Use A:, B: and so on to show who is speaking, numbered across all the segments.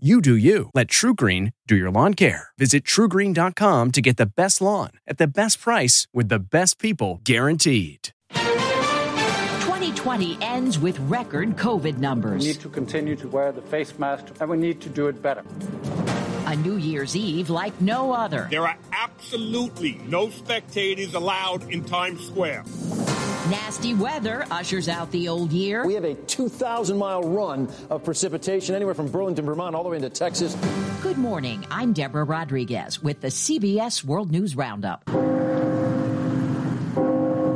A: You do you. Let TruGreen do your lawn care. Visit trugreen.com to get the best lawn at the best price with the best people guaranteed.
B: 2020 ends with record COVID numbers.
C: We need to continue to wear the face mask and we need to do it better.
B: A New Year's Eve like no other.
D: There are absolutely no spectators allowed in Times Square.
B: Nasty weather ushers out the old year.
E: We have a 2,000 mile run of precipitation anywhere from Burlington, Vermont, all the way into Texas.
B: Good morning. I'm Deborah Rodriguez with the CBS World News Roundup.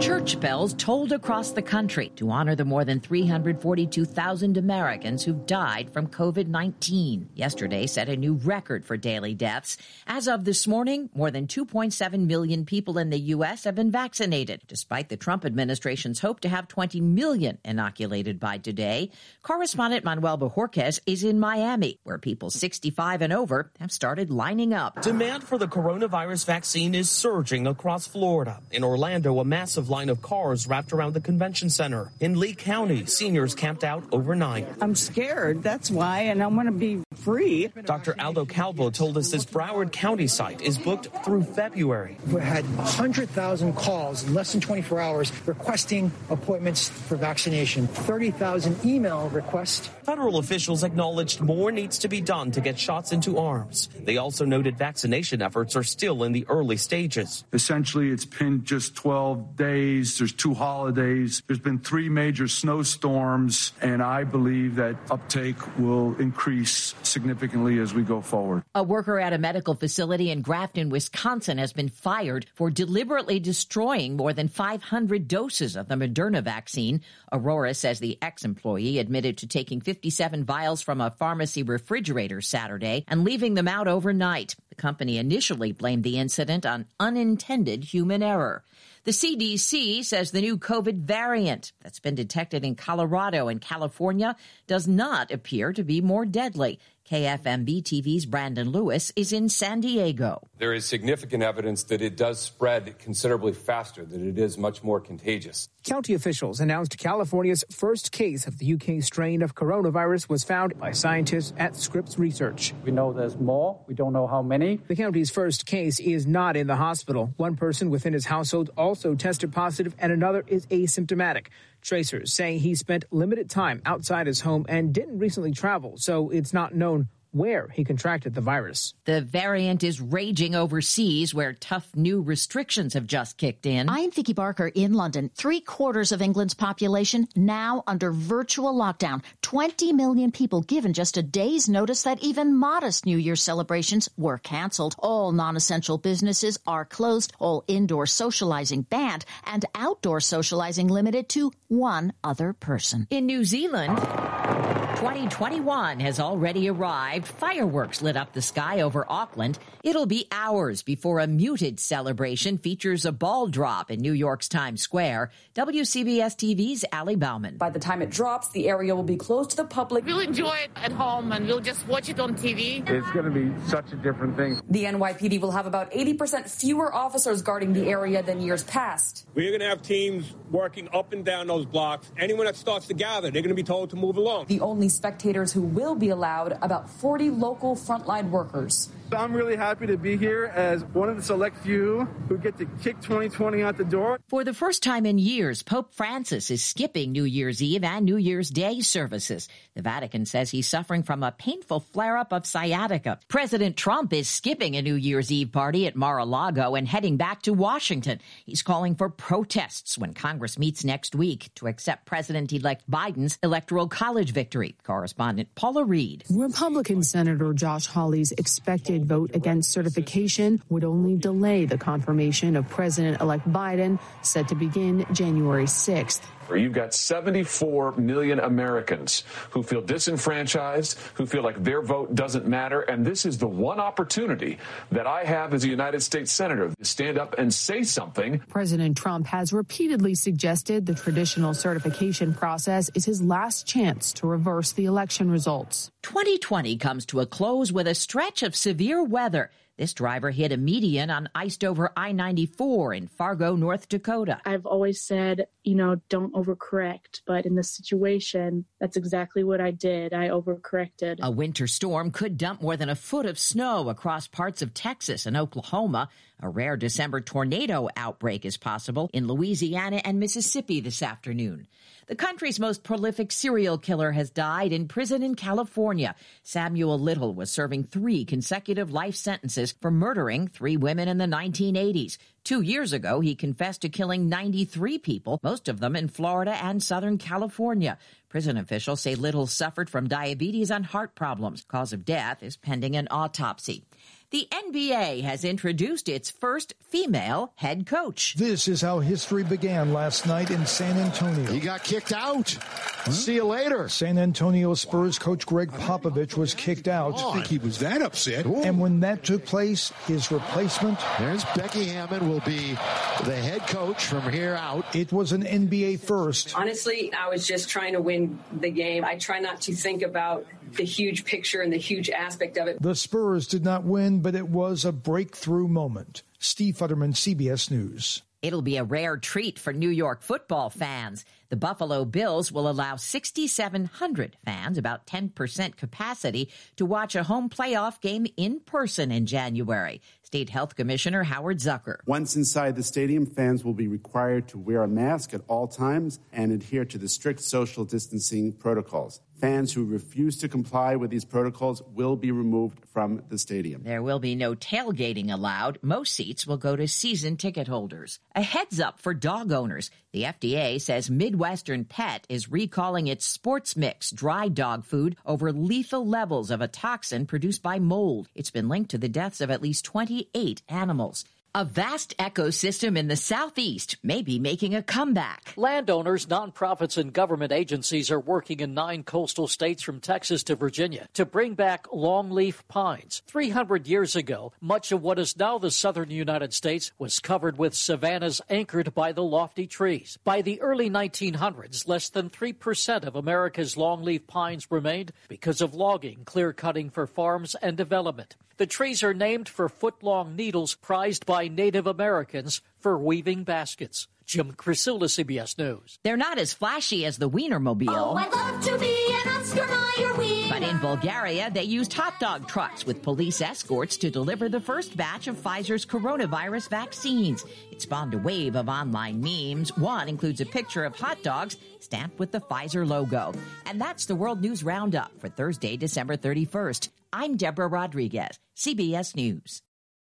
B: Church bells tolled across the country to honor the more than 342,000 Americans who died from COVID 19. Yesterday set a new record for daily deaths. As of this morning, more than 2.7 million people in the U.S. have been vaccinated, despite the Trump administration's hope to have 20 million inoculated by today. Correspondent Manuel Bojorquez is in Miami, where people 65 and over have started lining up.
F: Demand for the coronavirus vaccine is surging across Florida. In Orlando, a massive line of cars wrapped around the convention center. In Lee County, seniors camped out overnight.
G: I'm scared, that's why, and I want to be free.
F: Dr. Aldo Calvo told us this Broward County site is booked through February.
H: We had 100,000 calls in less than 24 hours requesting appointments for vaccination, 30,000 email requests.
F: Federal officials acknowledged more needs to be done to get shots into arms. They also noted vaccination efforts are still in the early stages.
I: Essentially, it's been just 12 days. There's two holidays. There's been three major snowstorms, and I believe that uptake will increase significantly as we go forward.
B: A worker at a medical facility in Grafton, Wisconsin has been fired for deliberately destroying more than 500 doses of the Moderna vaccine. Aurora says the ex employee admitted to taking 57 vials from a pharmacy refrigerator Saturday and leaving them out overnight. Company initially blamed the incident on unintended human error. The CDC says the new COVID variant that's been detected in Colorado and California does not appear to be more deadly. KFMB TV's Brandon Lewis is in San Diego.
J: There is significant evidence that it does spread considerably faster, that it is much more contagious.
K: County officials announced California's first case of the UK strain of coronavirus was found by scientists at Scripps Research.
C: We know there's more. We don't know how many.
K: The county's first case is not in the hospital. One person within his household also tested positive, and another is asymptomatic. Tracers say he spent limited time outside his home and didn't recently travel, so it's not known where he contracted the virus.
B: The variant is raging overseas where tough new restrictions have just kicked in.
L: I'm Vicky Barker in London. Three quarters of England's population now under virtual lockdown. 20 million people given just a day's notice that even modest New Year celebrations were canceled. All non-essential businesses are closed, all indoor socializing banned, and outdoor socializing limited to one other person.
B: In New Zealand, 2021 has already arrived. Fireworks lit up the sky over Auckland. It'll be hours before a muted celebration features a ball drop in New York's Times Square. WCBS TV's Ali Bauman.
M: By the time it drops, the area will be closed to the public.
N: We'll enjoy it at home and we'll just watch it on TV.
I: It's going to be such a different thing.
M: The NYPD will have about 80% fewer officers guarding the area than years past.
D: We're going to have teams working up and down those blocks. Anyone that starts to gather, they're going to be told to move along.
M: The only spectators who will be allowed, about 40 local frontline workers.
O: I'm really happy to be here as one of the select few who get to kick 2020 out the door.
B: For the first time in years, Pope Francis is skipping New Year's Eve and New Year's Day services. The Vatican says he's suffering from a painful flare up of sciatica. President Trump is skipping a New Year's Eve party at Mar a Lago and heading back to Washington. He's calling for protests when Congress meets next week to accept President elect Biden's electoral college victory. Correspondent Paula Reid.
P: Republican Senator Josh Hawley's expected vote against certification would only delay the confirmation of President elect Biden, set to begin January 6th.
Q: You've got 74 million Americans who feel disenfranchised, who feel like their vote doesn't matter. And this is the one opportunity that I have as a United States Senator to stand up and say something.
P: President Trump has repeatedly suggested the traditional certification process is his last chance to reverse the election results.
B: 2020 comes to a close with a stretch of severe weather. This driver hit a median on iced over I 94 in Fargo, North Dakota.
R: I've always said, you know, don't overcorrect. But in this situation, that's exactly what I did. I overcorrected.
B: A winter storm could dump more than a foot of snow across parts of Texas and Oklahoma. A rare December tornado outbreak is possible in Louisiana and Mississippi this afternoon. The country's most prolific serial killer has died in prison in California. Samuel Little was serving three consecutive life sentences for murdering three women in the 1980s. Two years ago, he confessed to killing 93 people, most of them in Florida and Southern California. Prison officials say Little suffered from diabetes and heart problems. Cause of death is pending an autopsy. The NBA has introduced its first female head coach.
S: This is how history began last night in San Antonio.
T: He got kicked out. Huh? See you later.
S: San Antonio Spurs coach Gregg Popovich was kicked out.
T: Oh, I think he was that upset.
S: Ooh. And when that took place, his replacement.
T: There's Becky Hammon will be the head coach from here out.
S: It was an NBA first.
U: Honestly, I was just trying to win the game. I try not to think about the huge picture and the huge aspect of it.
S: The Spurs did not win, but it was a breakthrough moment. Steve Futterman, CBS News.
B: It'll be a rare treat for New York football fans. The Buffalo Bills will allow 6,700 fans, about 10% capacity, to watch a home playoff game in person in January. State Health Commissioner Howard Zucker.
V: Once inside the stadium, fans will be required to wear a mask at all times and adhere to the strict social distancing protocols. Fans who refuse to comply with these protocols will be removed from the stadium.
B: There will be no tailgating allowed. Most seats will go to season ticket holders. A heads up for dog owners. The FDA says Midwestern Pet is recalling its sports mix dry dog food over lethal levels of a toxin produced by mold. It's been linked to the deaths of at least 28 animals. A vast ecosystem in the southeast may be making a comeback.
W: Landowners, nonprofits, and government agencies are working in nine coastal states from Texas to Virginia to bring back longleaf pines. 300 years ago, much of what is now the southern United States was covered with savannas anchored by the lofty trees. By the early 1900s, less than 3% of America's longleaf pines remained because of logging, clear cutting for farms, and development. The trees are named for foot long needles prized by Native Americans for weaving baskets. Jim Krasula, CBS News.
B: They're not as flashy as the Wienermobile.
X: Oh, I love to be an Oscar Mayer wiener.
B: But in Bulgaria, they used hot dog trucks with police escorts to deliver the first batch of Pfizer's coronavirus vaccines. It spawned a wave of online memes. One includes a picture of hot dogs stamped with the Pfizer logo. And that's the World News Roundup for Thursday, December 31st. I'm Deborah Rodriguez, CBS News.